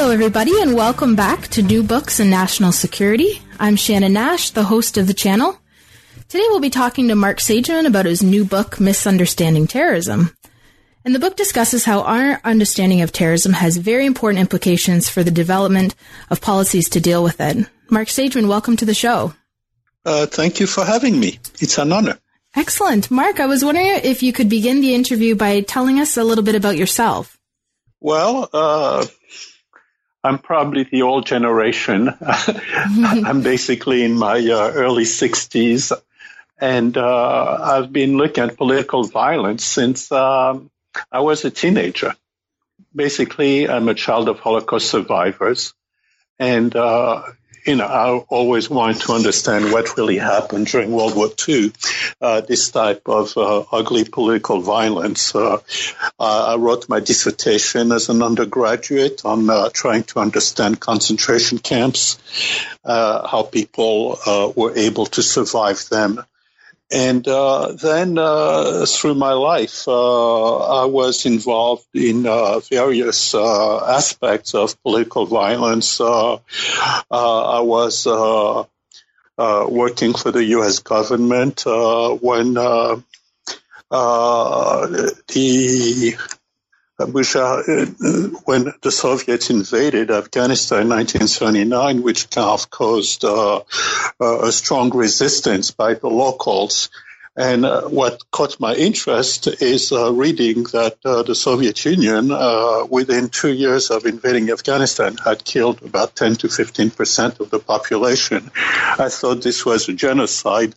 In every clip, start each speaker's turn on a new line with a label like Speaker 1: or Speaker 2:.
Speaker 1: Hello, everybody, and welcome back to New Books and National Security. I'm Shannon Nash, the host of the channel. Today we'll be talking to Mark Sageman about his new book, Misunderstanding Terrorism. And the book discusses how our understanding of terrorism has very important implications for the development of policies to deal with it. Mark Sageman, welcome to the show.
Speaker 2: Uh, thank you for having me. It's an honor.
Speaker 1: Excellent. Mark, I was wondering if you could begin the interview by telling us a little bit about yourself.
Speaker 2: Well, uh, I'm probably the old generation. I'm basically in my uh, early 60s, and uh, I've been looking at political violence since um, I was a teenager. Basically, I'm a child of Holocaust survivors, and uh, you know, I always wanted to understand what really happened during World War II, uh, this type of uh, ugly political violence. Uh, I wrote my dissertation as an undergraduate on uh, trying to understand concentration camps, uh, how people uh, were able to survive them, and uh, then uh, through my life, uh, I was involved in uh, various uh, aspects of political violence. Uh, I was working for the U.S. government when the uh, when the Soviets invaded Afghanistan in 1979, which kind of caused uh, uh, a strong resistance by the locals. And uh, what caught my interest is uh, reading that uh, the Soviet Union, within two years of invading Afghanistan, had killed about 10 to 15 percent of the population. I thought this was a genocide.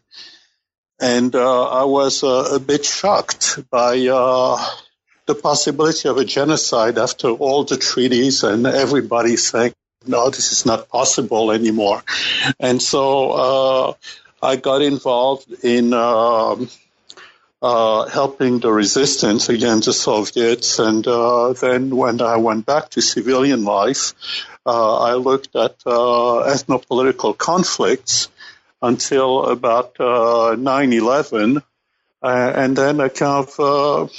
Speaker 2: And I was a bit shocked by the possibility of a genocide after all the treaties and everybody saying, no, this is not possible anymore. And so uh, I got involved in um, uh, helping the resistance against the Soviets. And uh, then when I went back to civilian life, uh, I looked at uh, ethnopolitical conflicts until about uh, 9 11. and then I kind of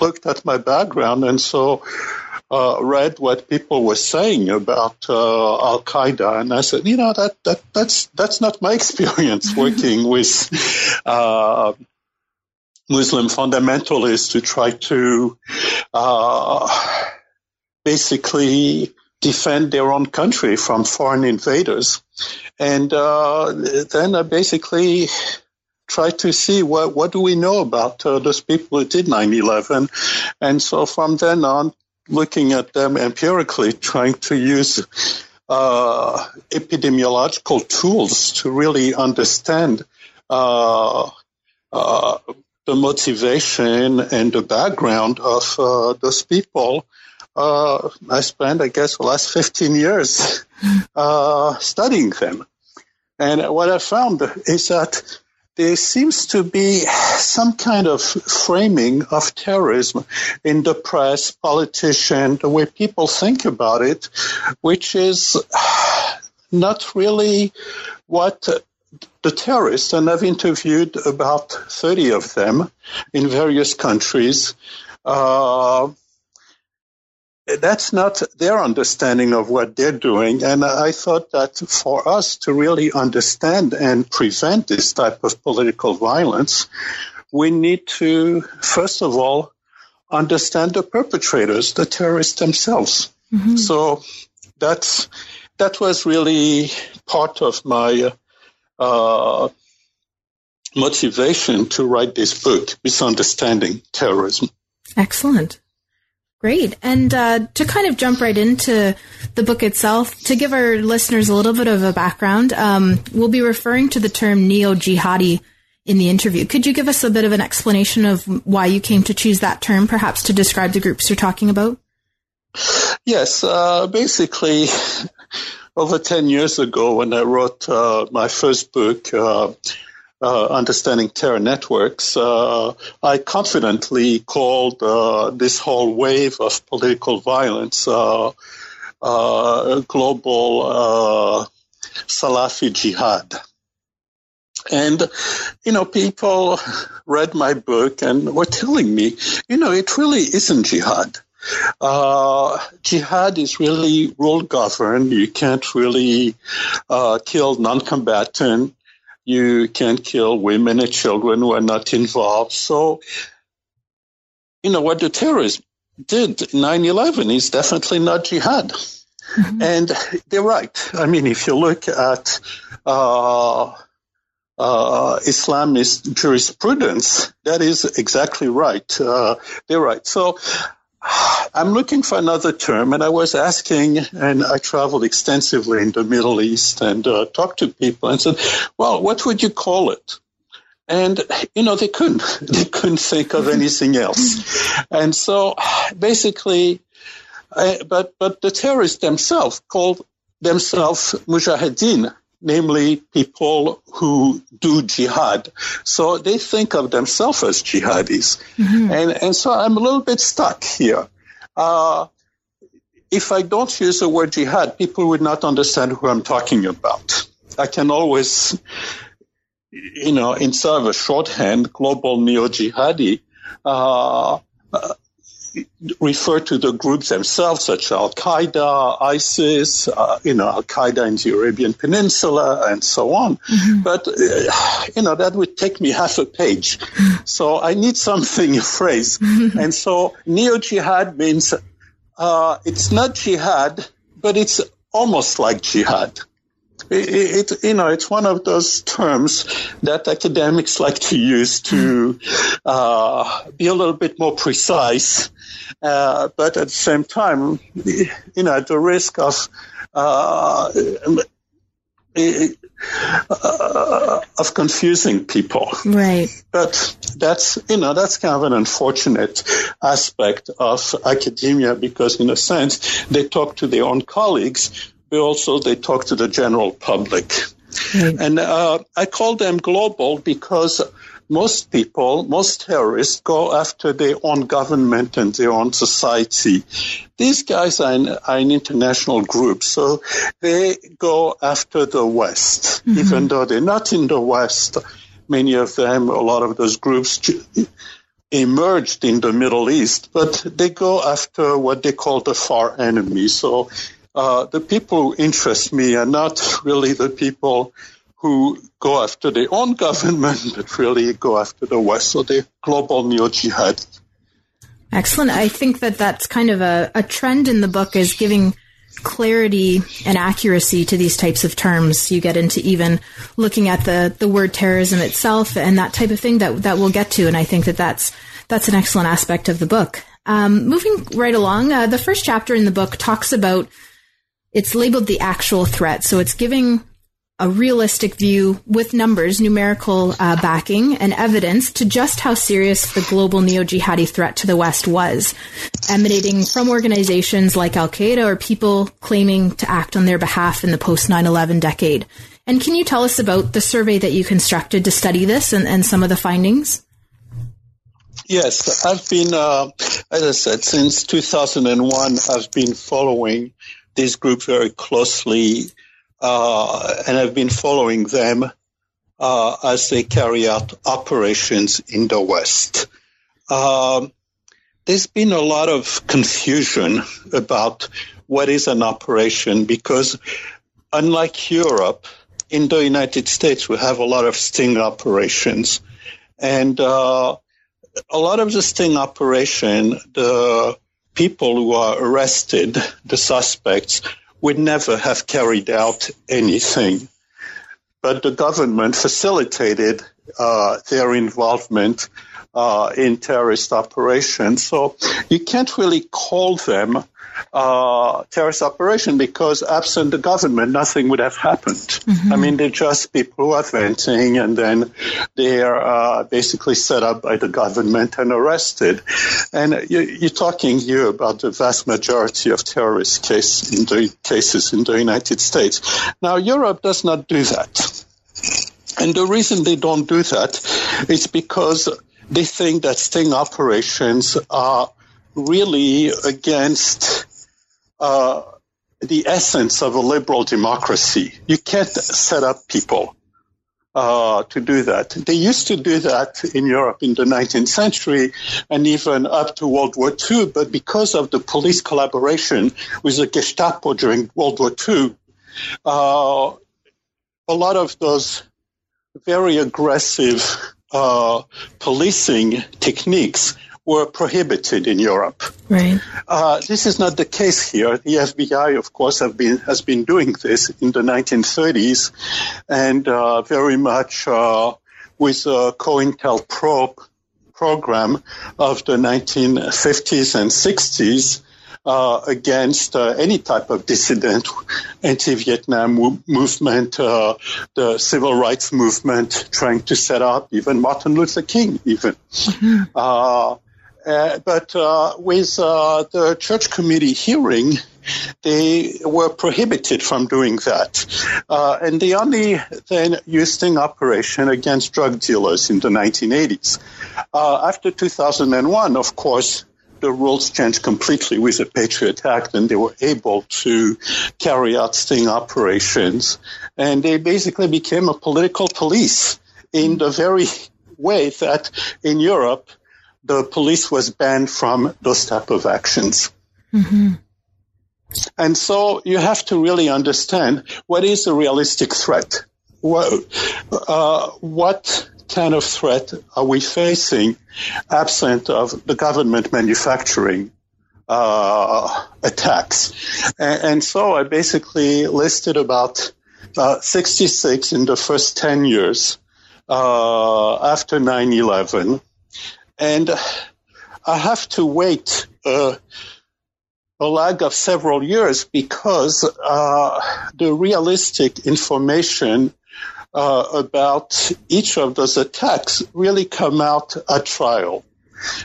Speaker 2: looked at my background and so uh, read what people were saying about uh, Al Qaeda, and I said, you know, that that that's that's not my experience working with uh, Muslim fundamentalists to try to uh, basically defend their own country from foreign invaders, and uh, then I basically try to see what, what do we know about uh, those people who did 9-11. And so from then on, looking at them empirically, trying to use uh, epidemiological tools to really understand uh, uh the motivation and the background of uh, those people. Uh, I spent, I guess, the last 15 years studying them. And what I found is that there seems to be some kind of framing of terrorism in the press, politician, the way people think about it, which is not really what the terrorists, and I've interviewed about 30 of them in various countries, uh, that's not their understanding of what they're doing. And I thought that for us to really understand and prevent this type of political violence, we need to, first of all, understand the perpetrators, the terrorists themselves. Mm-hmm. So that's, that was really part of my uh, motivation to write this book, Misunderstanding Terrorism.
Speaker 1: Excellent. Great. And uh, to kind of jump right into the book itself, to give our listeners a little bit of a background, um, we'll be referring to the term neo jihadi in the interview. Could you give us a bit of an explanation of why you came to choose that term, perhaps to describe the groups you're talking about?
Speaker 2: Yes, uh, basically, over 10 years ago, when I wrote uh, my first book, uh, uh Understanding Terror Networks, uh, I confidently called uh, this whole wave of political violence global Salafi jihad. And, you know, people read my book and were telling me, you know, it really isn't jihad. Uh, jihad is really rule governed. You can't really uh, kill non combatant. You can't kill women and children who are not involved. So, you know, what the terrorists did 9 11 is definitely not jihad. Mm-hmm. And they're right. I mean, if you look at uh, uh, Islamist jurisprudence, that is exactly right. Uh, they're right. So I'm looking for another term, and I was asking, and I traveled extensively in the Middle East and uh, talked to people and said, well, what would you call it? And, you know, they couldn't. They couldn't think of anything else. And so basically, I, but, but the terrorists themselves called themselves mujahideen namely people who do jihad. So they think of themselves as jihadis. Mm-hmm. And, and so I'm a little bit stuck here. Uh, if I don't use the word jihad, people would not understand who I'm talking about. I can always, you know, instead of a shorthand, global neo-jihadi, uh, uh, refer to the groups themselves, such as Al Qaeda, ISIS, uh, you know, Al Qaeda in the Arabian Peninsula, and so on. Mm-hmm. But uh, you know, that would take me half a page. So I need something, a phrase, mm-hmm. and so neo jihad means uh, it's not jihad, but it's almost like jihad. It, it, you know, it's one of those terms that academics like to use to uh, be a little bit more precise, uh, but at the same time, you know, at the risk of uh, uh, of confusing people.
Speaker 1: Right.
Speaker 2: But that's, you know, that's kind of an unfortunate aspect of academia because in a sense, they talk to their own colleagues, but also they talk to the general public. Right. And uh, I call them global because most people, most terrorists go after their own government and their own society. These guys are, in, are an international group, so they go after the West, mm-hmm. even though they're not in the West. Many of them, a lot of those groups emerged in the Middle East, but they go after what they call the far enemy. So uh, the people who interest me are not really the people who go after their own government, but really go after the West, so the global neo-jihad.
Speaker 1: Excellent. I think that that's kind of a, a trend in the book is giving clarity and accuracy to these types of terms. You get into even looking at the, the word terrorism itself and that type of thing that, that we'll get to. And I think that that's, that's an excellent aspect of the book. Um, moving right along, uh, the first chapter in the book talks about it's labeled the actual threat. So it's giving a realistic view with numbers, numerical uh, backing, and evidence to just how serious the global neo jihadi threat to the West was, emanating from organizations like Al Qaeda or people claiming to act on their behalf in the post 9 11 decade. And can you tell us about the survey that you constructed to study this and, and some of the findings?
Speaker 2: Yes, I've been, uh, as I said, since 2001, I've been following this group very closely, uh, and I've been following them uh, as they carry out operations in the West. Um, there's been a lot of confusion about what is an operation because, unlike Europe, in the United States, we have a lot of sting operations. And uh, a lot of the sting operation, the people who are arrested, the suspects, would never have carried out anything. But the government facilitated uh, their involvement uh, in terrorist operations. So you can't really call them uh, terrorist operation because absent the government, nothing would have happened. Mm-hmm. I mean, they're just people who are venting and then they're uh, basically set up by the government and arrested. And you, are talking here about the vast majority of terrorist case in the cases in the United States. Now, Europe does not do that. And the reason they don't do that is because they think that sting operations are really against uh, the essence of a liberal democracy. You can't set up people uh, to do that. They used to do that in Europe in the 19th century and even up to World War II, but because of the police collaboration with the Gestapo during World War II, uh, a lot of those very aggressive uh, policing techniques were prohibited in Europe.
Speaker 1: Right.
Speaker 2: Uh, this is not the case here. The FBI, of course, have been has been doing this in the 1930s, and uh, very much uh, with the COINTELPRO program of the 1950s and 60s. Uh, against uh, any type of dissident, anti-Vietnam mo- movement, uh, the civil rights movement, trying to set up even Martin Luther King, even. Mm-hmm. Uh, but uh, with uh, the church committee hearing, they were prohibited from doing that. Uh, and they only then used sting operation against drug dealers in the 1980s. Uh, after 2001, of course, the rules changed completely with the Patriot Act, and they were able to carry out sting operations. And they basically became a political police in the very way that in Europe, the police was banned from those type of actions. Mm-hmm. And so you have to really understand what is a realistic threat. What, uh, what kind of threat are we facing absent of the government manufacturing uh, attacks? And, and, so I basically listed about uh, 66 in the first 10 years uh, after 9 11 and I have to wait uh, a lag of several years because uh, the realistic information uh, about each of those attacks really come out at trial.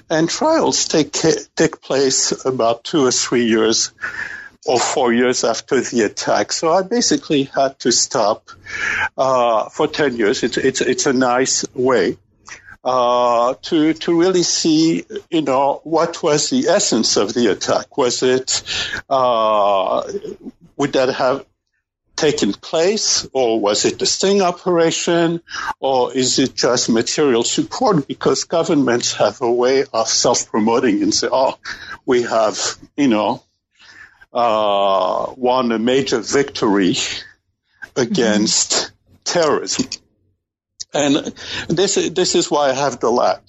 Speaker 2: And trials take take place about two or three years or four years after the attack. So I basically had to stop uh, for 10 years. It's, it's, it's a nice way uh, to to really see, you know, what was the essence of the attack. Was it uh, would that have taken place, or was it a sting operation, or is it just material support? Because governments have a way of self-promoting and say, "Oh, we have, you know, uh, won a major victory against mm-hmm. terrorism." And this this is why I have the lag.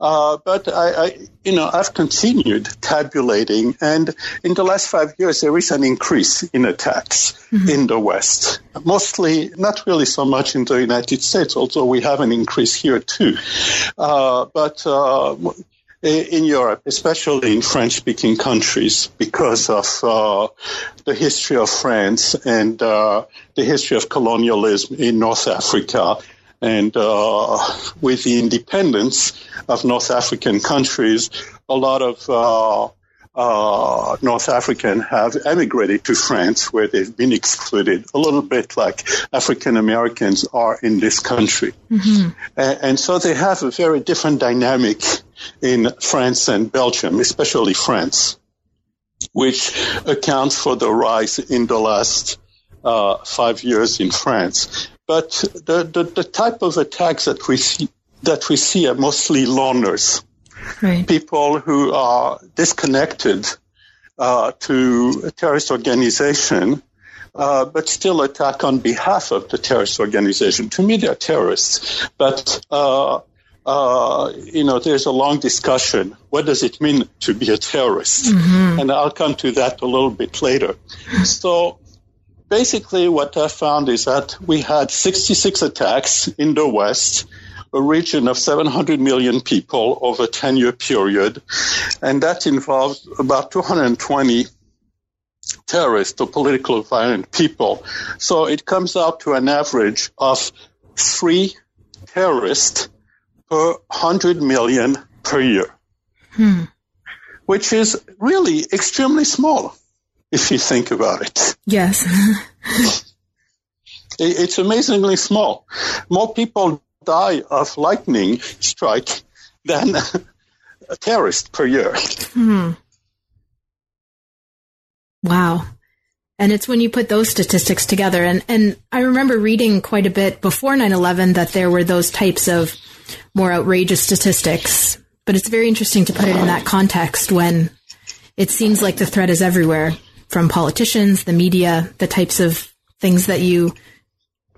Speaker 2: Uh, but I, I, you know, I've continued tabulating, and in the last five years, there is an increase in attacks mm-hmm. in the West. Mostly, not really so much in the United States, although we have an increase here too. Uh, but uh, in Europe, especially in French-speaking countries, because of uh, the history of France and uh, the history of colonialism in North Africa and uh, with the independence of North African countries, a lot of uh, uh, North African have emigrated to France, where they've been excluded, a little bit like African Americans are in this country. Mm-hmm. And, and, so they have a very different dynamic in France and Belgium, especially France, which accounts for the rise in the last uh, five years in France. But the, the, the type of attacks that we see, that we see are mostly loners, right. people who are disconnected uh, to a terrorist organization, uh, but still attack on behalf of the terrorist organization. To me, they're terrorists, but uh, uh, you know, there's a long discussion. What does it mean to be a terrorist? Mm-hmm. And I'll come to that a little bit later. So basically what I found is that we had 66 attacks in the West a region of 700 million people over a 10 year period. And that involves about 220 terrorists or political violent people. So it comes out to an average of three terrorists per 100 million per year, hmm. which is really extremely small if you think about it.
Speaker 1: Yes.
Speaker 2: it's amazingly small. More people die of lightning strike than a terrorist per year. Hmm.
Speaker 1: Wow. And it's when you put those statistics together. And, and I remember reading quite a bit before 9 11 that there were those types of more outrageous statistics. But it's very interesting to put it in that context when it seems like the threat is everywhere from politicians, the media, the types of things that you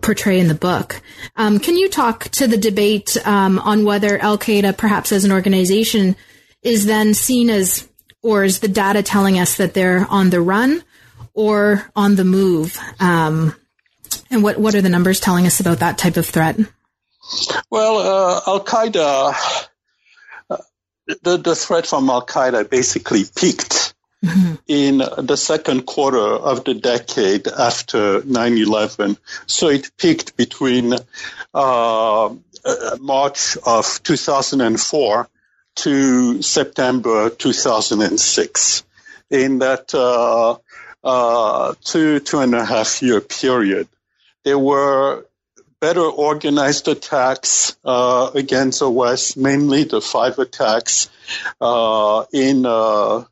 Speaker 1: portray in the book. Um, can you talk to the debate um, on whether Al Qaeda, perhaps as an organization, is then seen as, or is the data telling us that they're on the run or on the move? Um, and what, what are the numbers telling us about that type of threat?
Speaker 2: Well, uh, Al Qaeda, uh, the, the threat from Al Qaeda basically peaked mm-hmm. in the second quarter of the decade after 9 11. So it peaked between uh, uh March of 2004 to September 2006. In that uh, uh, two, two and a half year period, there were better organized attacks uh, against the West, mainly the five attacks uh, in uh,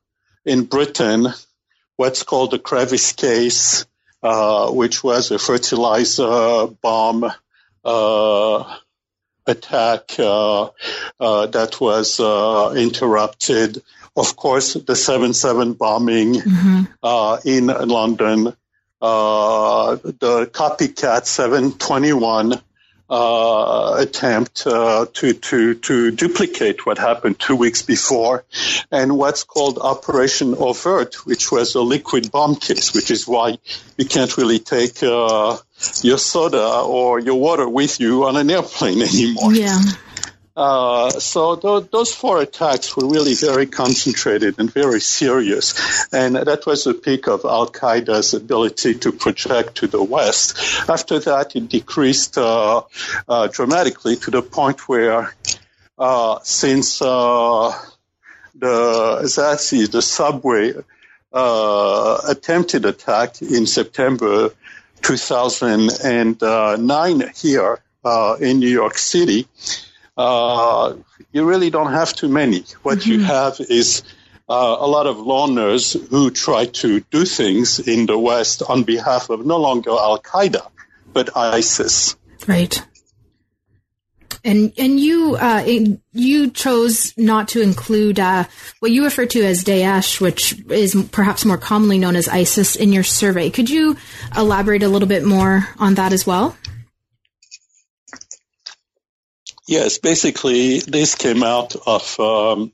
Speaker 2: in Britain, what's called the Crevice case, uh, which was a fertilizer bomb uh, attack uh, that was interrupted. Of course, the 7-7 bombing mm-hmm. in London uh, the copycat 721 uh, attempt uh, to to to duplicate what happened two weeks before, and what's called Operation Overt, which was a liquid bomb case, which is why you can't really take uh, your soda or your water with you on an airplane anymore.
Speaker 1: Yeah.
Speaker 2: Uh, so th- those four attacks were really very concentrated and very serious, and that was the peak of Al Qaeda's ability to project to the West. After that, it decreased uh, uh, dramatically to the point where, uh, since uh, the Zazi, the subway attempted attack in September 2009 here in New York City uh, you really don't have too many. What mm-hmm. you have is uh, a lot of loners who try to do things in the West on behalf of no longer Al Qaeda, but ISIS.
Speaker 1: Right. And and you uh, you chose not to include uh, what you refer to as Daesh, which is perhaps more commonly known as ISIS, in your survey. Could you elaborate a little bit more on that as well?
Speaker 2: Yes, basically, this came out of, um,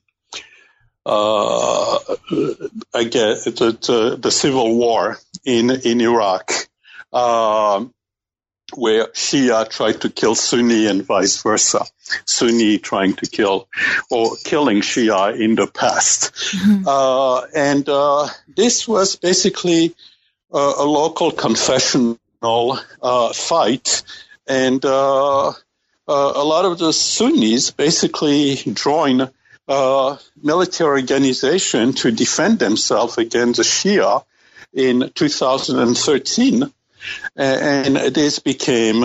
Speaker 2: uh, I guess, the, the, the, civil war in in Iraq, um, where Shia tried to kill Sunni and vice versa. Sunni trying to kill or killing Shia in the past, mm-hmm. uh, and uh, this was basically a, a local confessional uh, fight, and uh, uh, a lot of the Sunnis basically join uh, military organization to defend themselves against the Shia in 2013, and this became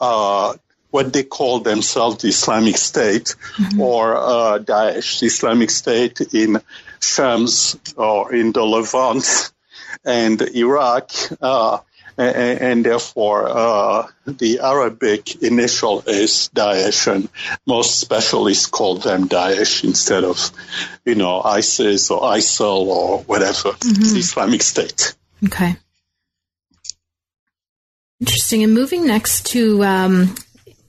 Speaker 2: uh, what they call themselves the Islamic State mm-hmm. or uh, Daesh, the Islamic State in Shams or in the Levant and Iraq. Uh, and, and therefore uh, the Arabic initial is Daesh, and most specialists call them Daesh instead of, you know, ISIS or ISIL or whatever, mm-hmm. Islamic State.
Speaker 1: Okay. Interesting. And moving next to um,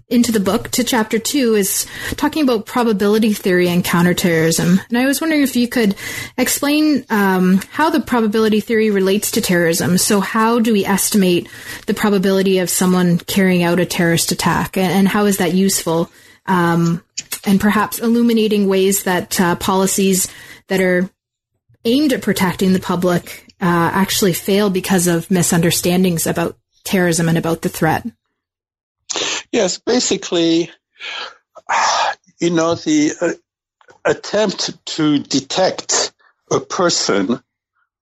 Speaker 1: into the book to chapter two is talking about probability theory and counterterrorism. And I was wondering if you could explain um, how the probability theory relates to terrorism. So, how do we estimate the probability of someone carrying out a terrorist attack, and, and how is that useful? Um, and perhaps illuminating ways that uh, policies that are aimed at protecting the public uh, actually fail because of misunderstandings about terrorism and about the threat.
Speaker 2: Yes, basically, you know, the uh, attempt to detect a person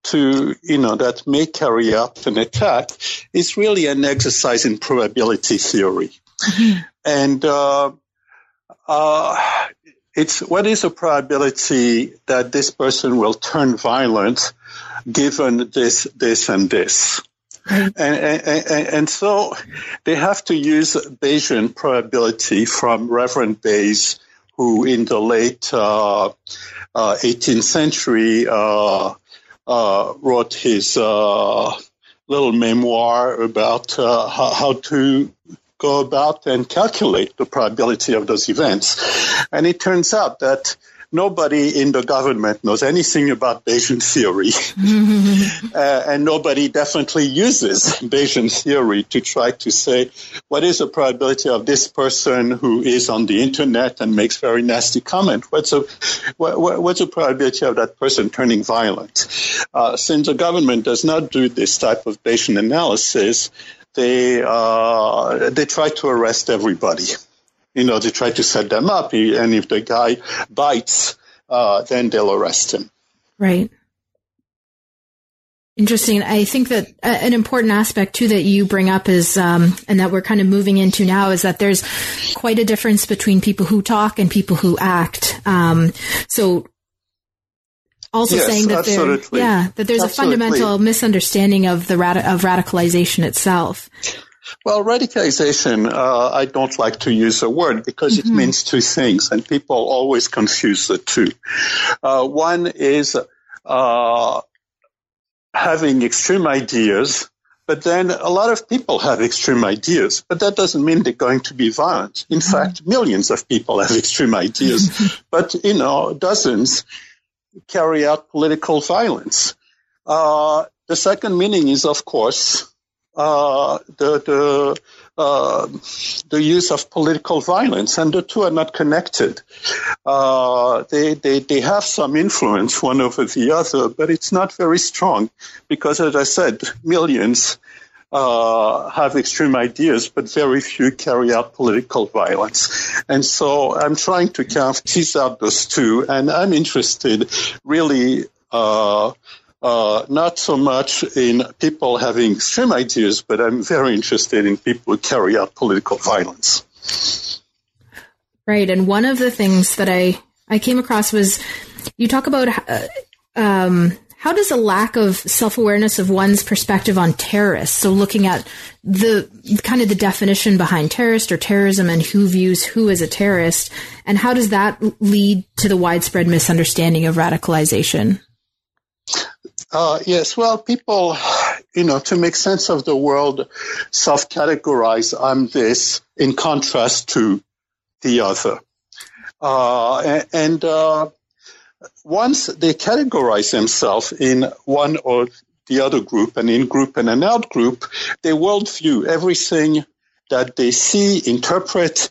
Speaker 2: to, you know, that may carry out an attack is really an exercise in probability theory. Mm-hmm. And uh, uh, it's what is the probability that this person will turn violent given this, this, and this. And, and, and, so they have to use Bayesian probability from Reverend Bayes, who in the late uh, uh, 18th century uh, uh, wrote his uh, little memoir about uh, how, how, to go about and calculate the probability of those events. And it turns out that nobody in the government knows anything about Bayesian theory, uh, and nobody definitely uses Bayesian theory to try to say what is the probability of this person who is on the internet and makes very nasty comment. What's a what, what's the probability of that person turning violent? Uh, since the government does not do this type of Bayesian analysis, they uh, they try to arrest everybody you know, they try to set them up. And if the guy bites, uh, then they'll arrest him.
Speaker 1: Right. Interesting. I think that uh, an important aspect too that you bring up is, um, and that we're kind of moving into now is that there's quite a difference between people who talk and people who act. Um, so also yes, saying that there, yeah, that there's absolutely. a fundamental misunderstanding of the radi- of radicalization itself.
Speaker 2: Well, radicalization, uh, I don't like to use a word because mm-hmm. it means two things, and people always confuse the two. Uh, one is uh, having extreme ideas, but then a lot of people have extreme ideas, but that doesn't mean they're going to be violent. In mm-hmm. fact, millions of people have extreme ideas, but you know, dozens carry out political violence. Uh, the second meaning is, of course, uh, the the uh, the use of political violence, and the two are not connected. Uh, they, they they have some influence one over the other, but it's not very strong because, as I said, millions. Uh, have extreme ideas, but very few carry out political violence. And so I'm trying to kind of tease out those two, and I'm interested really uh, not so much in people having extreme ideas, but I'm very interested in people who carry out political violence.
Speaker 1: Right, and one of the things that I I came across was you talk about uh, um, how does a lack of self awareness of one's perspective on terrorists, so looking at the kind of the definition behind terrorist or terrorism and who views who as a terrorist, and how does that lead to the widespread misunderstanding of radicalization?
Speaker 2: Uh, yes, well, people, you know, to make sense of the world, self categorize I'm this in contrast to the other. Uh, and uh, once they categorize themselves in one or the other group, an in group and an out group, their worldview, everything that they see, interpret,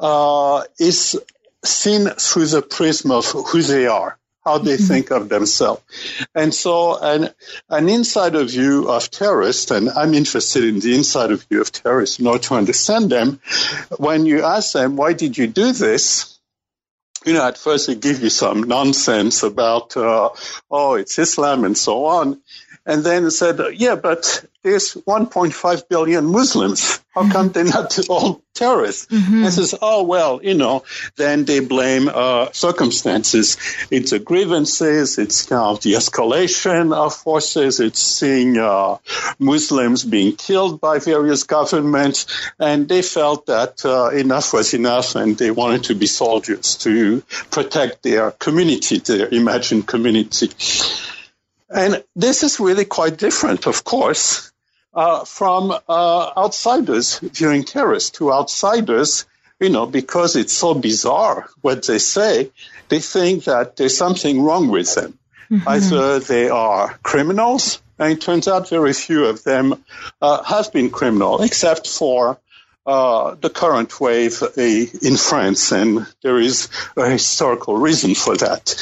Speaker 2: uh, is seen through the prism of who they are how they mm-hmm. think of themselves. And so an, an insider view of terrorists, and I'm interested in the insider view of terrorists in order to understand them, when you ask them, why did you do this? You know, at first they give you some nonsense about, uh, oh, it's Islam and so on. And then said, yeah, but there's 1.5 billion Muslims. How come they're not all terrorists? Mm-hmm. And says, oh, well, you know, then they blame uh, circumstances. It's a grievances. It's kind of the escalation of forces. It's seeing uh, Muslims being killed by various governments. And they felt that uh, enough was enough and they wanted to be soldiers to protect their community, their imagined community. And this is really quite different, of course. uh, from uh, outsiders viewing terrorists to outsiders, you know, because it's so bizarre what they say, they think that there's something wrong with them. Mm-hmm. Either they are criminals, and it turns out very few of them uh, have been criminal, except for uh, the current wave uh, in France, and there is a historical reason for that.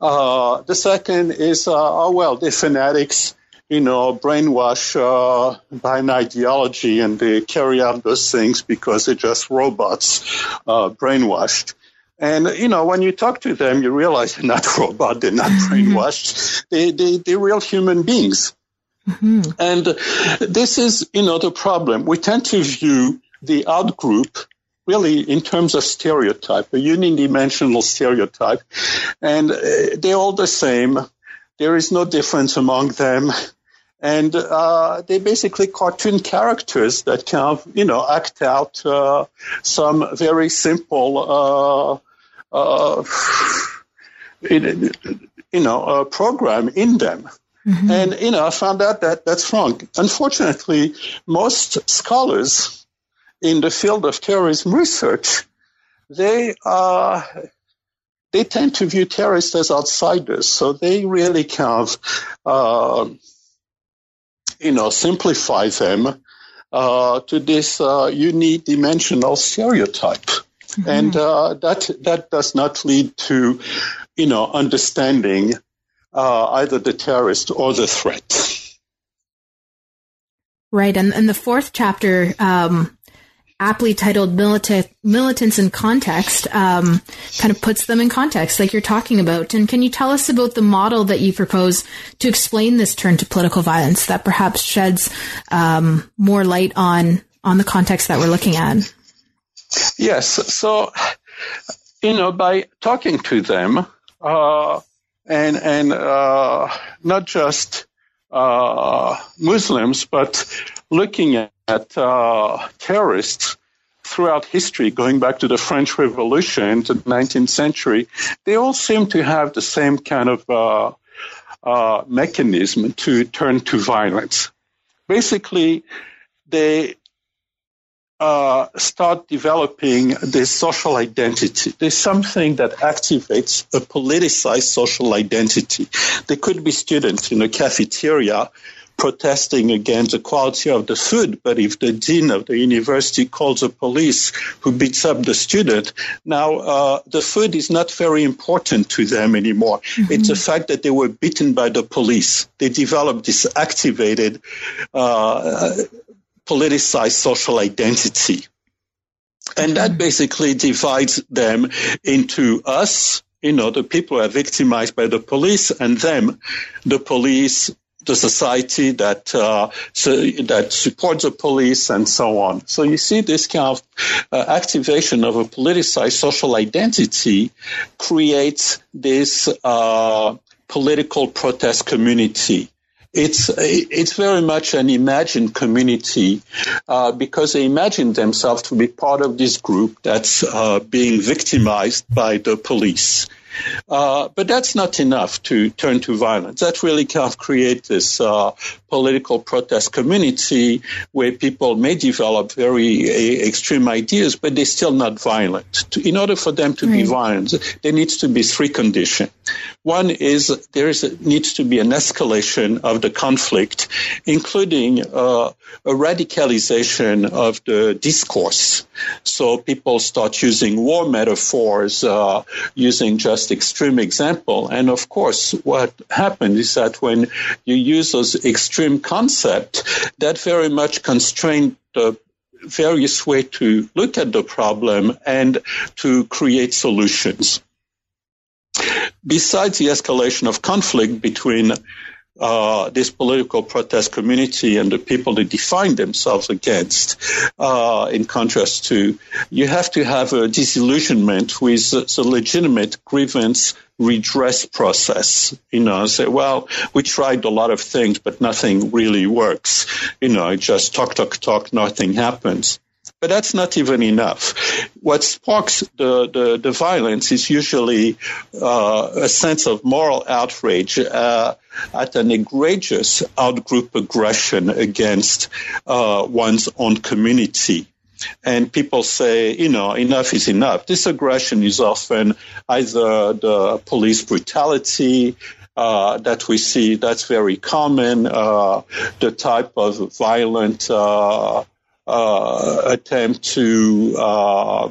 Speaker 2: Uh, the second is, uh, oh, well, the fanatics, you know, brainwash uh, by an ideology and they carry out those things because they're just robots brainwashed. And, you know, when you talk to them, you realize they're not robots, they're not mm-hmm. brainwashed, they, they, they're real human beings. Mm-hmm. And this is, you know, the problem. We tend to view the out group really in terms of stereotype, a unidimensional stereotype. And uh, they're all the same. There is no difference among them. And uh, they're basically cartoon characters that kind of, you know, act out uh, some very simple, uh, uh, you know, program in them. Mm-hmm. And, you know, I found out that that's wrong. Unfortunately, most scholars in the field of terrorism research, they uh, they tend to view terrorists as outsiders. So they really kind of, uh, you know, simplify them uh, to this uh, unidimensional stereotype. Mm-hmm. And uh, that that does not lead to, you know, understanding uh, either the terrorist or the threat.
Speaker 1: Right, and, and the fourth chapter um, aptly titled Militant, Militants in Context um, kind of puts them in context, like you're talking about. And can you tell us about the model that you propose to explain this turn to political violence that perhaps sheds um, more light on on the context that we're looking at?
Speaker 2: Yes. So, you know, by talking to them, uh, and and uh, not just uh, Muslims, but looking at uh, terrorists throughout history, going back to the French Revolution to the 19th century, they all seem to have the same kind of uh, uh, mechanism to turn to violence. Basically, they uh, start developing this social identity. There's something that activates a politicized social identity. They could be students in a cafeteria protesting against the quality of the food. But if the dean of the university calls the police who beats up the student, now uh, the food is not very important to them anymore. Mm-hmm. It's the fact that they were beaten by the police. They developed this activated, uh, politicized social identity. And that basically divides them into us, you know, the people who are victimized by the police and them, the police the society that uh, so, that supports the police and so on. So you see this kind of uh, activation of a politicized social identity creates this uh, political protest community. It's it's very much an imagined community uh, because they imagine themselves to be part of this group that's uh, being victimized by the police. Uh, but that's not enough to turn to violence. That really can't create this uh, political protest community where people may develop very uh, extreme ideas, but they're still not violent. To, in order for them to right. be violent, there needs to be three conditions. One is there is a, needs to be an escalation of the conflict, including uh, a radicalization of the discourse. So people start using war metaphors, uh, using just extreme example. And of course, what happened is that when you use those extreme concepts, that very much constrained the various way to look at the problem and to create solutions. Besides the escalation of conflict between uh, this political protest community and the people they define themselves against, uh, in contrast to, you have to have a disillusionment with the legitimate grievance redress process. You know, say, well, we tried a lot of things, but nothing really works. You know, just talk, talk, talk, nothing happens. But that's not even enough. What sparks the, the, the violence is usually uh, a sense of moral outrage uh, at an egregious outgroup aggression against uh, one's own community. And people say, you know, enough is enough. This aggression is often either the police brutality, uh, that we see. That's very common. Uh, the type of violent uh, uh, attempt to uh,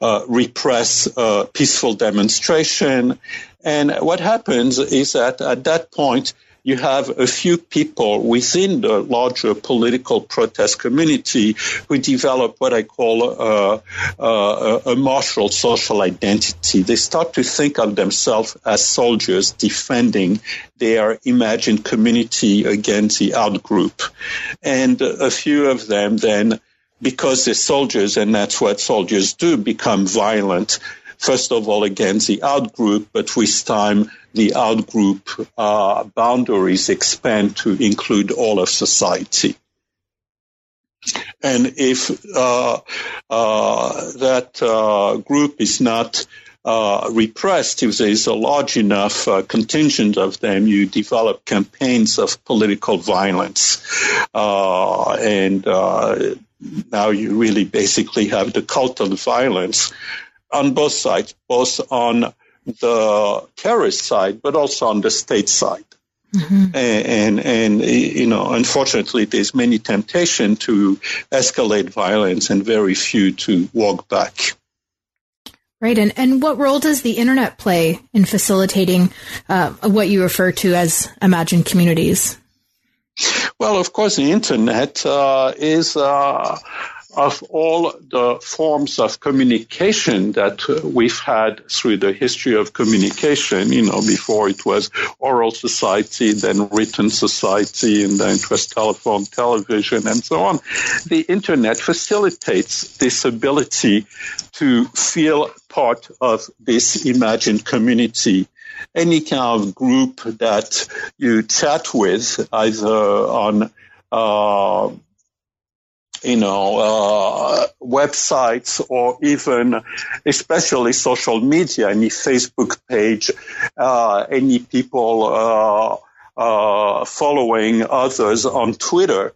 Speaker 2: uh, repress peaceful demonstration. And what happens is that at that point, you have a few people within the larger political protest community who develop what I call uh, uh, a martial social identity. They start to think of themselves as soldiers defending their imagined community against the outgroup. And a few of them then, because they're soldiers and that's what soldiers do, become violent first of all against the outgroup, but with time the outgroup uh, boundaries expand to include all of society. And if uh, uh, that uh, group is not uh, repressed, if there is a large enough uh, contingent of them, you develop campaigns of political violence. and now you really basically have the cult of violence on both sides, both on the terrorist side, but also on the state side. Mm-hmm. And, and, and you know, unfortunately, there's many temptation to escalate violence and very few to walk back.
Speaker 1: Right, and and what role does the internet play in facilitating uh, what you refer to as imagined communities?
Speaker 2: Well, of course, the internet uh, is uh, of all the forms of communication that we've had through the history of communication, you know, before it was oral society, then written society, and then it was telephone, television, and so on. The internet facilitates this ability to feel part of this imagined community any kind of group that you chat with, either on uh, you know, uh, websites or even, especially social media, any Facebook page, uh, any people uh, uh following others on Twitter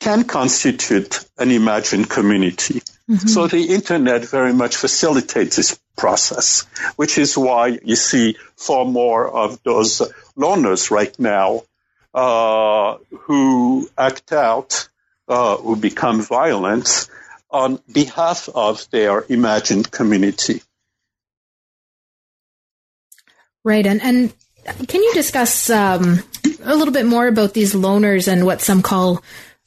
Speaker 2: can constitute an imagined community. Mm-hmm. So the internet very much facilitates this process, which is why you see far more of those loners right now uh, who act out uh, who become violent on behalf of their imagined community.
Speaker 1: Right, and and can you discuss um, a little bit more about these loners and what some call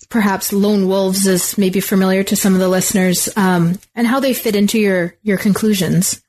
Speaker 1: perhaps lone wolves is maybe familiar to some of the listeners, um, and how they fit into your your conclusions?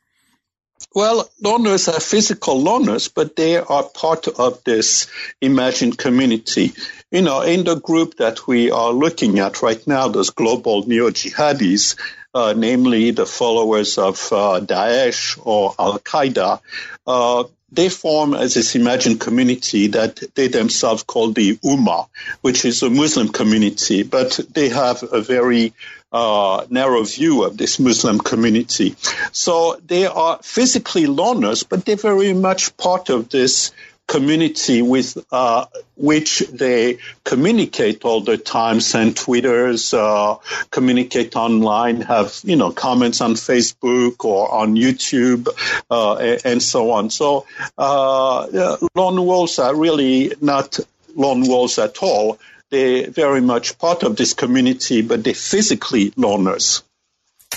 Speaker 2: Well, loners are physical loners, but they are part of this imagined community. You know, in the group that we are looking at right now, those global neo jihadis, uh, namely the followers of uh, Daesh or Al Qaeda, uh, they form as this imagined community that they themselves call the Ummah, which is a Muslim community, but they have a very uh, narrow view of this Muslim community. So they are physically loners, but they're very much part of this community with uh, which they communicate all the time, send twitters, uh, communicate online, have you know comments on Facebook or on YouTube, uh, and so on. So uh, lone wolves are really not lone wolves at all they're very much part of this community, but they're physically loners.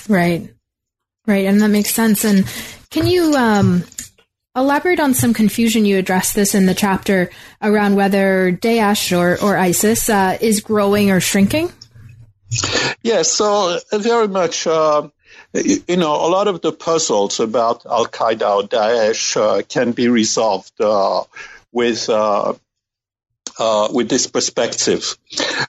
Speaker 1: Right. Right. And that makes sense. And can you um, elaborate on some confusion you addressed this in the chapter around whether Daesh or, or ISIS uh, is growing or shrinking?
Speaker 2: Yes. Yeah, so uh, very much. Uh, you know, a lot of the puzzles about Al Qaeda or Daesh uh, can be resolved uh, with uh, uh, with this perspective.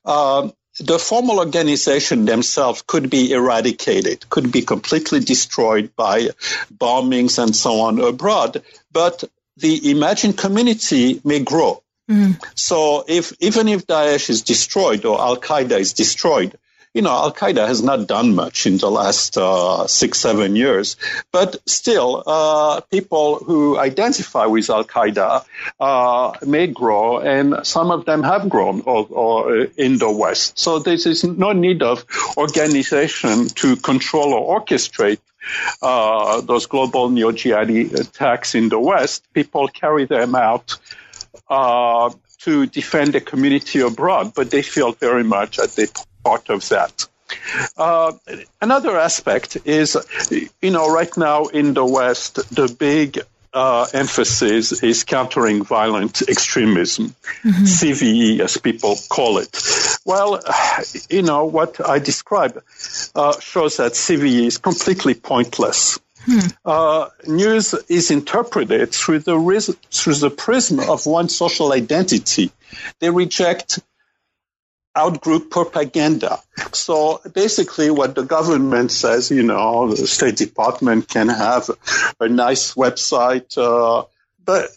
Speaker 2: Uh, the formal organization themselves could be eradicated, could be completely destroyed by bombings and so on abroad, but the imagined community may grow. Mm. So if even if Daesh is destroyed or Al Qaeda is destroyed, you know, Al Qaeda has not done much in the last uh, six, seven years, but still, uh, people who identify with Al Qaeda uh, may grow, and some of them have grown or, or in the West. So there is no need of organization to control or orchestrate uh, those global neo jihadi attacks in the West. People carry them out uh, to defend the community abroad, but they feel very much at they part of that. Uh, another aspect is, you know, right now in the West, the big uh, emphasis is countering violent extremism, mm-hmm. CVE as people call it. Well, you know, what I describe uh, shows that CVE is completely pointless. Hmm. Uh, news is interpreted through the, through the prism of one social identity. They reject outgroup propaganda. So basically, what the government says, you know, the State Department can have a nice website, uh, but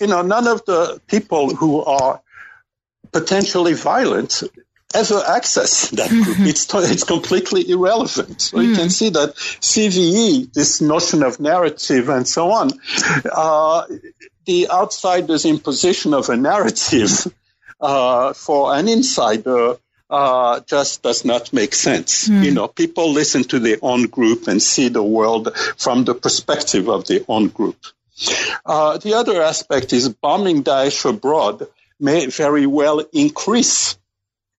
Speaker 2: you know, none of the people who are potentially violent ever access that group. Mm-hmm. It's, it's completely irrelevant. So mm. you can mm. see that CVE, this notion of narrative and so on, uh, the outsider's imposition of a narrative for an insider uh, just does not make sense. Mm. You know, people listen to their own group and see the world from the perspective of their own group. Uh, the other aspect is bombing Daesh abroad may very well increase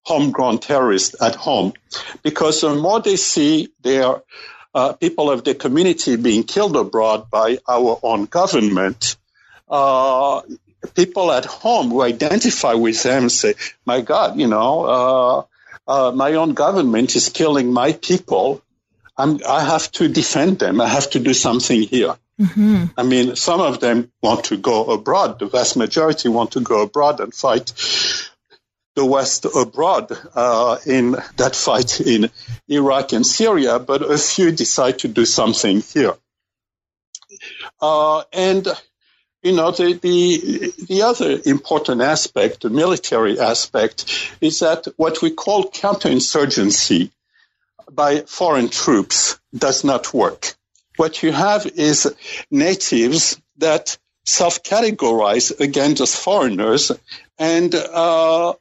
Speaker 2: homegrown terrorists at home because the more they see their uh, people of the community being killed abroad by our own government, uh, people at home who identify with them say, my God, you know, uh, uh, my own government is killing my people. I'm, I have to defend them. I have to do something here. Mm-hmm. I mean, some of them want to go abroad. The vast majority want to go abroad and fight the West abroad uh, in that fight in Iraq and Syria, but a few decide to do something here. Uh, and you know, the, the, the other important aspect, the military aspect, is that what we call counterinsurgency by foreign troops does not work. What you have is natives that self-categorize against as foreigners and uh,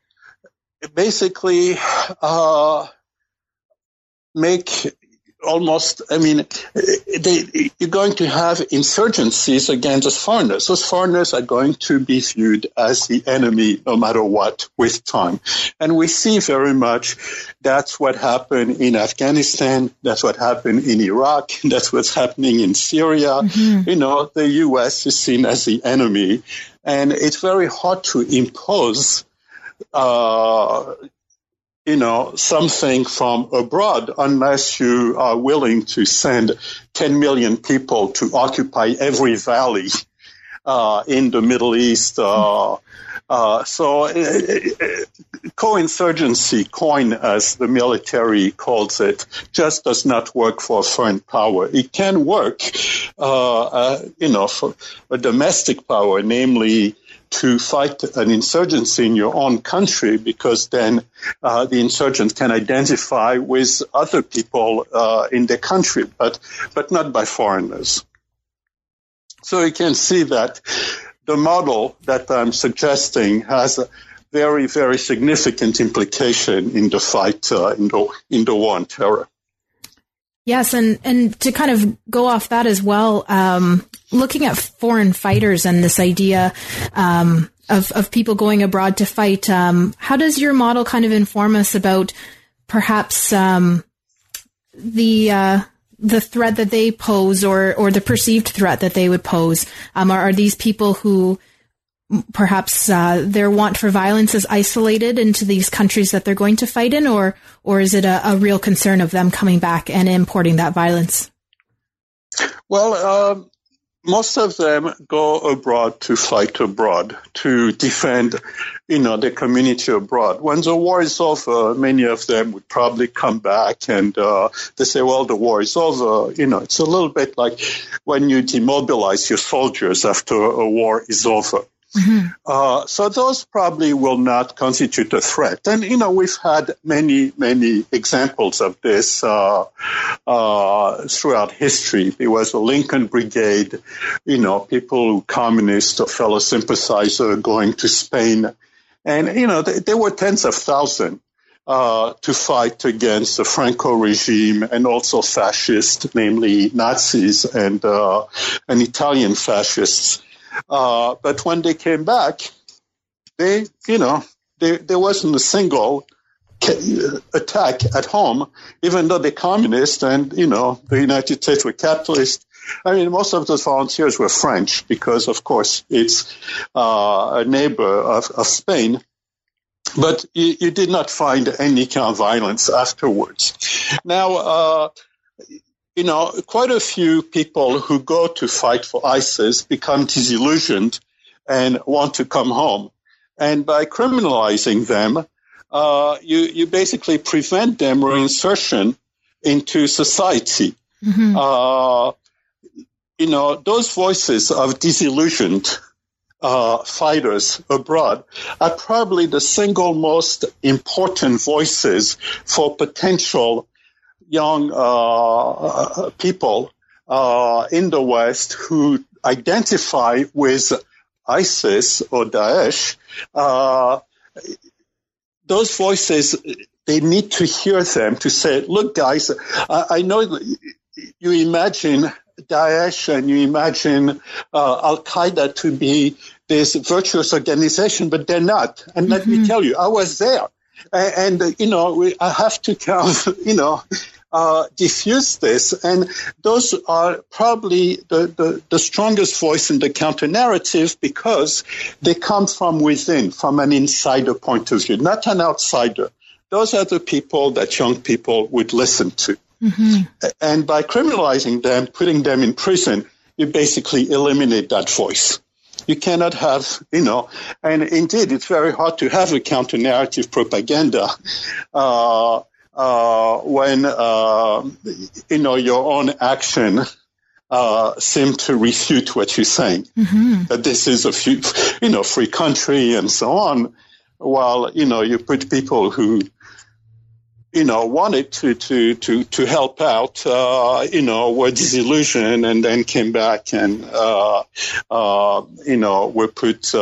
Speaker 2: basically uh, make almost, I mean, they, you're going to have insurgencies against those foreigners. Those foreigners are going to be viewed as the enemy no matter what with time. And we see very much that's what happened in Afghanistan. That's what happened in Iraq. That's what's happening in Syria. Mm-hmm. You know, the U.S. is seen as the enemy. And it's very hard to impose uh, you know, something from abroad unless you are willing to send 10 million people to occupy every valley uh, in the Middle East. Uh, uh, so, uh, uh, co-insurgency, coin as the military calls it, just does not work for foreign power. It can work, uh, you know, for a domestic power, namely to fight an insurgency in your own country because then uh, the insurgent can identify with other people uh, in the country, but but not by foreigners. So you can see that the model that I'm suggesting has a very very significant implication in the fight uh, in the in the war on terror.
Speaker 1: Yes, and and to kind of go off that as well, um, looking at foreign fighters and this idea um, of of people going abroad to fight, um, how does your model kind of inform us about perhaps um, the uh, the threat that they pose or or the perceived threat that they would pose? Um, are, are these people who perhaps uh, their want for violence is isolated into these countries that they're going to fight in, or or is it a, a real concern of them coming back and importing that violence?
Speaker 2: Well, um, most of them go abroad to fight abroad to defend, you know, the community abroad. When the war is over, many of them would probably come back and uh, they say, "Well, the war is over." You know, it's a little bit like when you demobilize your soldiers after a war is over Mm-hmm. Uh, so those probably will not constitute a threat. And, you know, we've had many, many examples of this uh, uh, throughout history. There was the Lincoln Brigade, you know, people, communists or fellow sympathizer going to Spain. And, you know, there were tens of thousands. Uh, to fight against the Franco regime and also fascists, namely Nazis and uh, and Italian fascists. Uh, but when they came back, they, you know, they, there wasn't a single attack at home, even though the communists and, you know, the United States were capitalist. I mean, most of those volunteers were French because, of course, it's uh, a neighbor of, of Spain. But you, you, did not find any kind of violence afterwards. Now, uh, you know, quite a few people who go to fight for ISIS become disillusioned and want to come home. And by criminalizing them, uh, you, you basically prevent them reinsertion into society. Mm-hmm. Uh, you know, those voices of disillusioned uh, fighters abroad are probably the single most important voices for potential young uh, people uh, in the West who identify with ISIS or Daesh, uh, those voices, they need to hear them to say, look, guys, I, I know you imagine Daesh and you imagine uh, Al Qaeda to be this virtuous organization, but they're not. And mm-hmm. let me mm-hmm. tell you, I was there. And, and you know, we, I have to of, you know, uh, diffuse this. And those are probably the, the, the strongest voice in the counter narrative because they come from within, from an insider point of view, not an outsider. Those are the people that young people would listen to. Mm-hmm. And by criminalizing them, putting them in prison, you basically eliminate that voice. You cannot have, you know, and indeed, it's very hard to have a counter narrative propaganda uh, uh, when uh, you know your own action uh, seem to refute what you're saying. Mm-hmm. That this is a few, you know free country and so on. While you know you put people who you know wanted to to to to help out, uh, you know were disillusioned and then came back and uh, uh, you know were put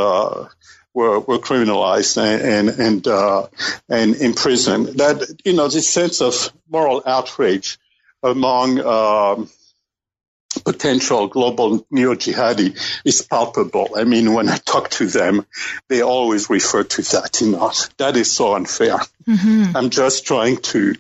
Speaker 2: were, were criminalized and and and, uh, and imprisoned. That you know this sense of moral outrage among um, potential global neo jihadi is palpable. I mean, when I talk to them, they always refer to that. You know, that is so unfair. Mm-hmm. I'm just trying to,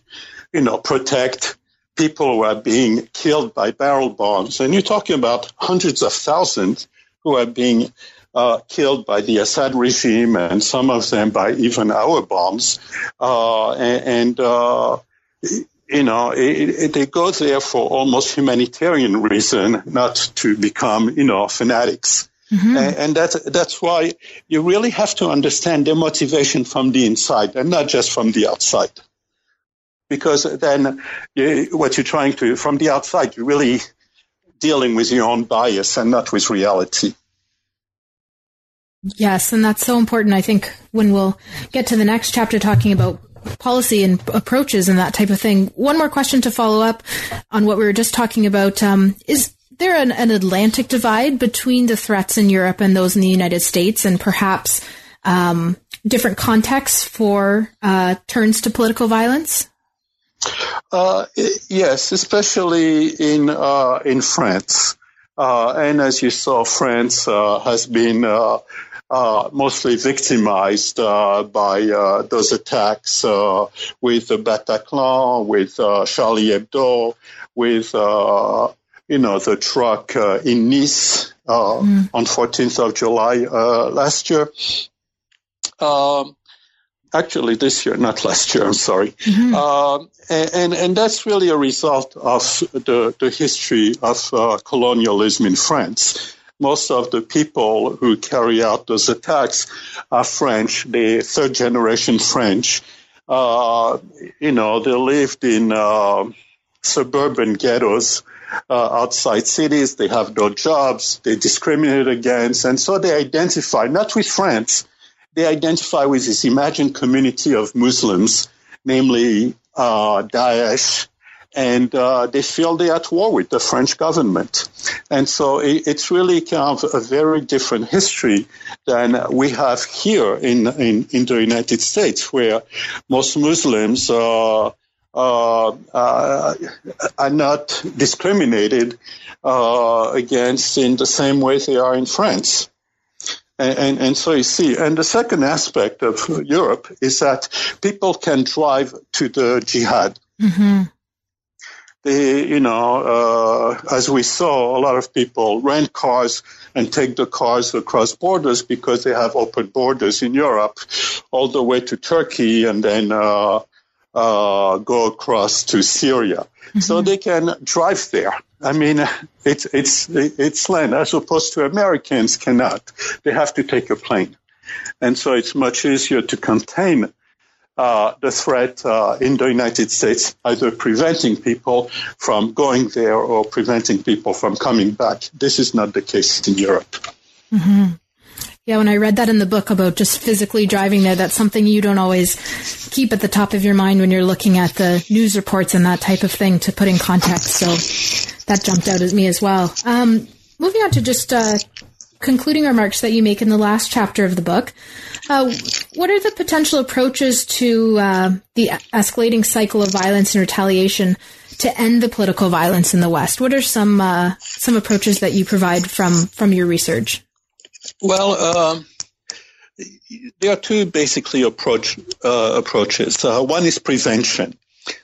Speaker 2: you know, protect people who are being killed by barrel bombs, and you're talking about hundreds of thousands who are being uh, killed by the Assad regime, and some of them by even our bombs. Uh, and, and uh, you know, it, it, they go there for almost humanitarian reason, not to become, you know, fanatics. Mm-hmm. And, and that's that's why you really have to understand their motivation from the inside and not just from the outside. Because then you, what you're trying to, from the outside, you're really dealing with your own bias and not with reality.
Speaker 1: Yes, and that's so important. I think when we'll get to the next chapter talking about policy and approaches and that type of thing. One more question to follow up on what we were just talking about. Um, is there an, an, Atlantic divide between the threats in Europe and those in the United States, and perhaps um, different contexts for uh, turns to political violence?
Speaker 2: Uh, yes, especially in uh, in France. Uh, and as you saw, France uh, has been uh, mostly victimized uh, by uh, those attacks uh, with the Bataclan, with uh, Charlie Hebdo, with uh, you know the truck in Nice mm. on 14th of July last year. Um, actually, this year, not last year. I'm sorry. Mm-hmm. Um, and, and, and that's really a result of the the history of colonialism in France most of the people who carry out those attacks are French, the third generation French. Uh, you know, they lived in uh, suburban ghettos uh, outside cities. They have no jobs. They discriminate against. And so they identify, not with France, they identify with this imagined community of Muslims, namely uh, Daesh, and uh, they feel they're at war with the French government. And so it, it's really kind of a very different history than we have here in, in, in the United States, where most Muslims uh, uh, uh are not discriminated uh, against in the same way they are in France. And, and, and, so you see, and the second aspect of Europe is that people can drive to the jihad. Mm-hmm they, you know, uh, as we saw, a lot of people rent cars and take the cars across borders because they have open borders in Europe, all the way to Turkey and then uh, uh, go across to Syria. Mm-hmm. So they can drive there. I mean, it's it's it's land as opposed to Americans cannot. They have to take a plane, and so it's much easier to contain uh, the threat uh, in the United States, either preventing people from going there or preventing people from coming back. This is not the case in Europe.
Speaker 1: Mm-hmm. Yeah, when I read that in the book about just physically driving there, that's something you don't always keep at the top of your mind when you're looking at the news reports and that type of thing to put in context. So that jumped out at me as well. Um, moving on to just uh, concluding remarks that you make in the last chapter of the book. Uh, what are the potential approaches to uh, the escalating cycle of violence and retaliation to end the political violence in the West? What are some uh, some approaches that you provide from from your research?
Speaker 2: Well, um, there are two basically approach uh, approaches. Uh, one is prevention.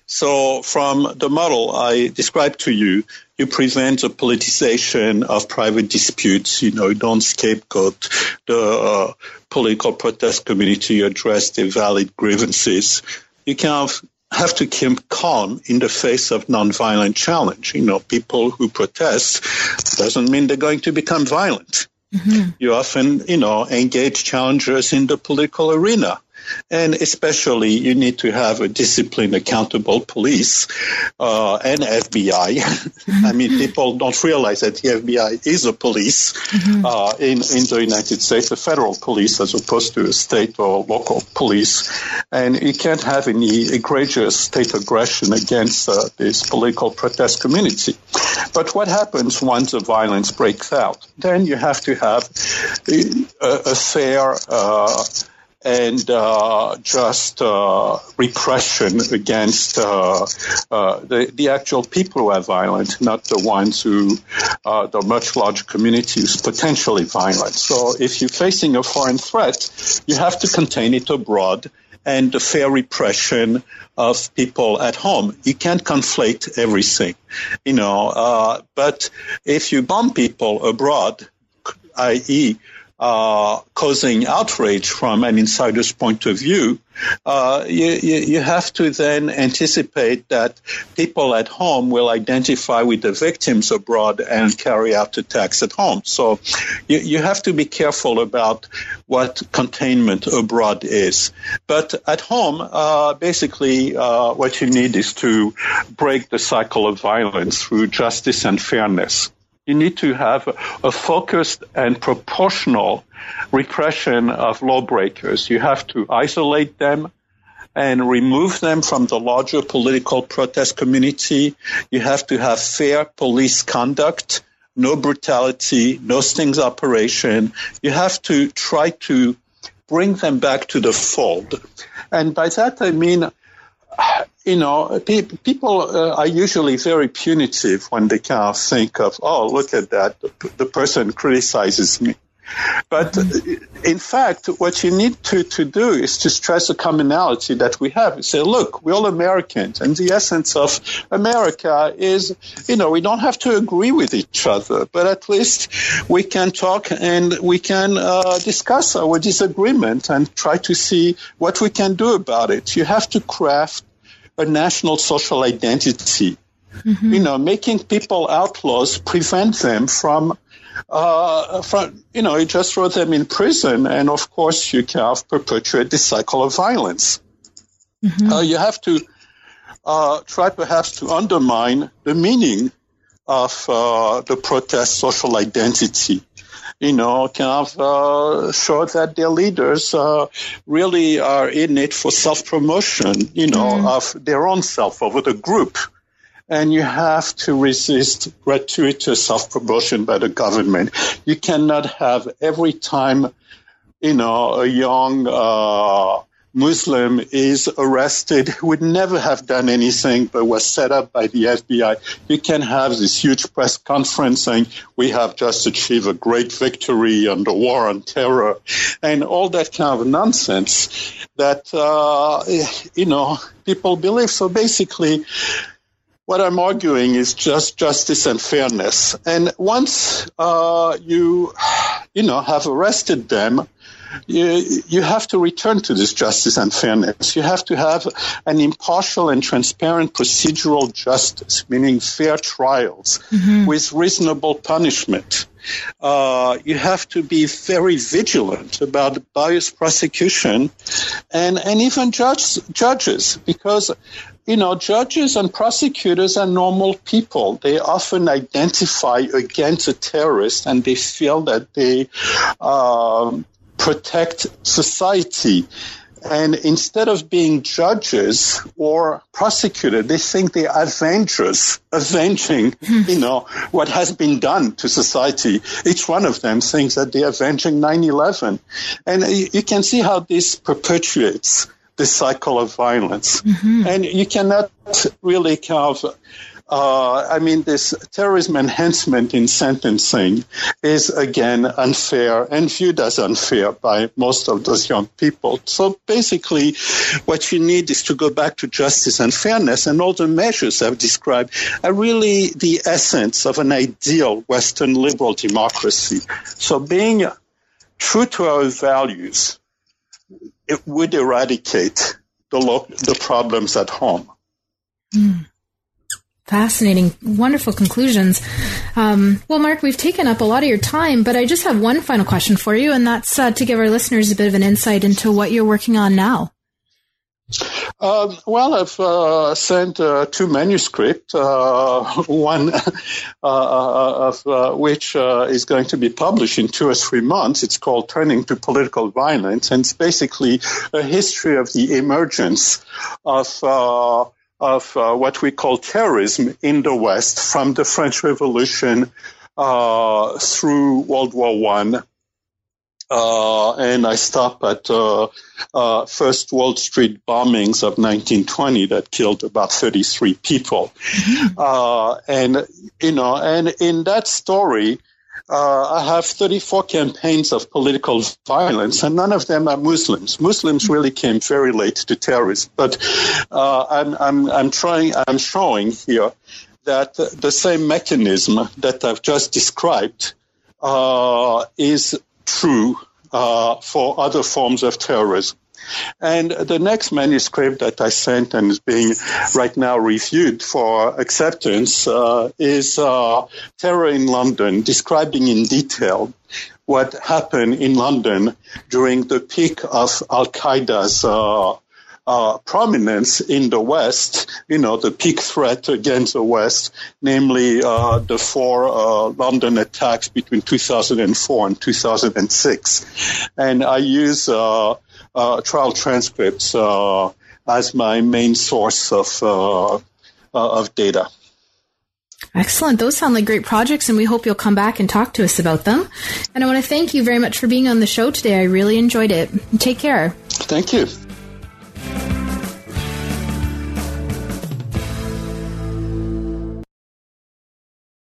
Speaker 2: So, from the model I described to you, you prevent the politicization of private disputes. You know, you don't scapegoat the uh, political protest community, You address the valid grievances. You kind of have to keep calm in the face of nonviolent challenge. You know, people who protest doesn't mean they're going to become violent. Mm-hmm. You often, you know, engage challengers in the political arena. And especially, you need to have a disciplined, accountable police uh, and FBI. I mean, people don't realize that the FBI is a police mm-hmm. uh, in, in the United States, a federal police as opposed to a state or local police. And you can't have any egregious state aggression against uh, this political protest community. But what happens once the violence breaks out? Then you have to have a, a fair uh, and uh, just uh, repression against uh, uh, the, the actual people who are violent, not the ones who, uh, the much larger community who's potentially violent. So if you're facing a foreign threat, you have to contain it abroad and the fair repression of people at home. You can't conflate everything, you know. Uh, but if you bomb people abroad, i.e., uh, causing outrage from an insider's point of view, uh, you, you, have to then anticipate that people at home will identify with the victims abroad and carry out attacks at home. So you, you have to be careful about what containment abroad is. But at home, uh, basically, uh, what you need is to break the cycle of violence through justice and fairness you need to have a focused and proportional repression of lawbreakers. You have to isolate them and remove them from the larger political protest community. You have to have fair police conduct, no brutality, no stings operation. You have to try to bring them back to the fold. And by that I mean you know, pe- people uh, are usually very punitive when they kind of think of, oh, look at that, the, person criticizes me. But in fact, what you need to, to do is to stress the commonality that we have. say, look, we're all Americans, and the essence of America is, you know, we don't have to agree with each other, but at least we can talk and we can uh, discuss our disagreement and try to see what we can do about it. You have to craft a national social identity. Mm-hmm. You know, making people outlaws prevent them from, uh, from, you know, you just throw them in prison, and of course you can perpetuate the cycle of violence. Mm-hmm. Uh, you have to uh, try perhaps to undermine the meaning of uh, the protest social identity you know, kind of uh, show that their leaders uh, really are in it for self promotion, you know, mm. of their own self over the group. And you have to resist gratuitous self promotion by the government. You cannot have every time, you know, a young uh, Muslim is arrested who would never have done anything but was set up by the FBI. You can have this huge press conference saying, we have just achieved a great victory on the war on terror and all that kind of nonsense that, uh, you know, people believe. So basically, what I'm arguing is just justice and fairness. And once uh, you, you know, have arrested them, you, you have to return to this justice and fairness. You have to have an impartial and transparent procedural justice, meaning fair trials mm-hmm. with reasonable punishment. Uh, you have to be very vigilant about bias prosecution and, and even judge, judges because you know, judges and prosecutors are normal people. They often identify against a terrorist and they feel that they um, protect society. And instead of being judges or prosecuted, they think they are avengers, avenging, you know, what has been done to society. Each one of them thinks that they're avenging 9-11. And you can see how this perpetuates the cycle of violence. Mm-hmm. And you cannot really kind of uh, I mean, this terrorism enhancement in sentencing is again unfair and viewed as unfair by most of those young people. So basically, what you need is to go back to justice and fairness, and all the measures I've described are really the essence of an ideal Western liberal democracy. So being true to our values, it would eradicate the, lo- the problems at home.
Speaker 1: Mm. Fascinating, wonderful conclusions. Um, well, Marc, we've taken up a lot of your time, but I just have one final question for you, and that's uh, to give our listeners a bit of an insight into what you're working on now.
Speaker 2: Uh, well, I've uh, sent uh, two manuscripts, uh, one uh, uh, of which is going to be published in two or three months. It's called Turning to Political Violence, and it's basically a history of the emergence of of uh, what we call terrorism in the West from the French Revolution uh, through World War One. Uh, and I stop at uh, uh, First Wall Street bombings of 1920 that killed about 33 people. Mm-hmm. Uh, and you know, and in that story, uh, I have 34 campaigns of political violence, and none of them are Muslims. Muslims really came very late to terrorism, but uh, I'm, I'm, I'm trying, I'm showing here that the same mechanism that I've just described uh, is true uh, for other forms of terrorism. And the next manuscript that I sent and is being right now reviewed for acceptance uh, is uh, Terror in London, describing in detail what happened in London during the peak of Al Qaeda's uh, uh, prominence in the West, you know, the peak threat against the West, namely uh, the four uh, London attacks between 2004 and 2006. And I use uh, trial transcripts uh, as my main source of uh, of data.
Speaker 1: Excellent. Those sound like great projects, and we hope you'll come back and talk to us about them. And I want to thank you very much for being on the show today. I really enjoyed it. Take care.
Speaker 2: Thank you.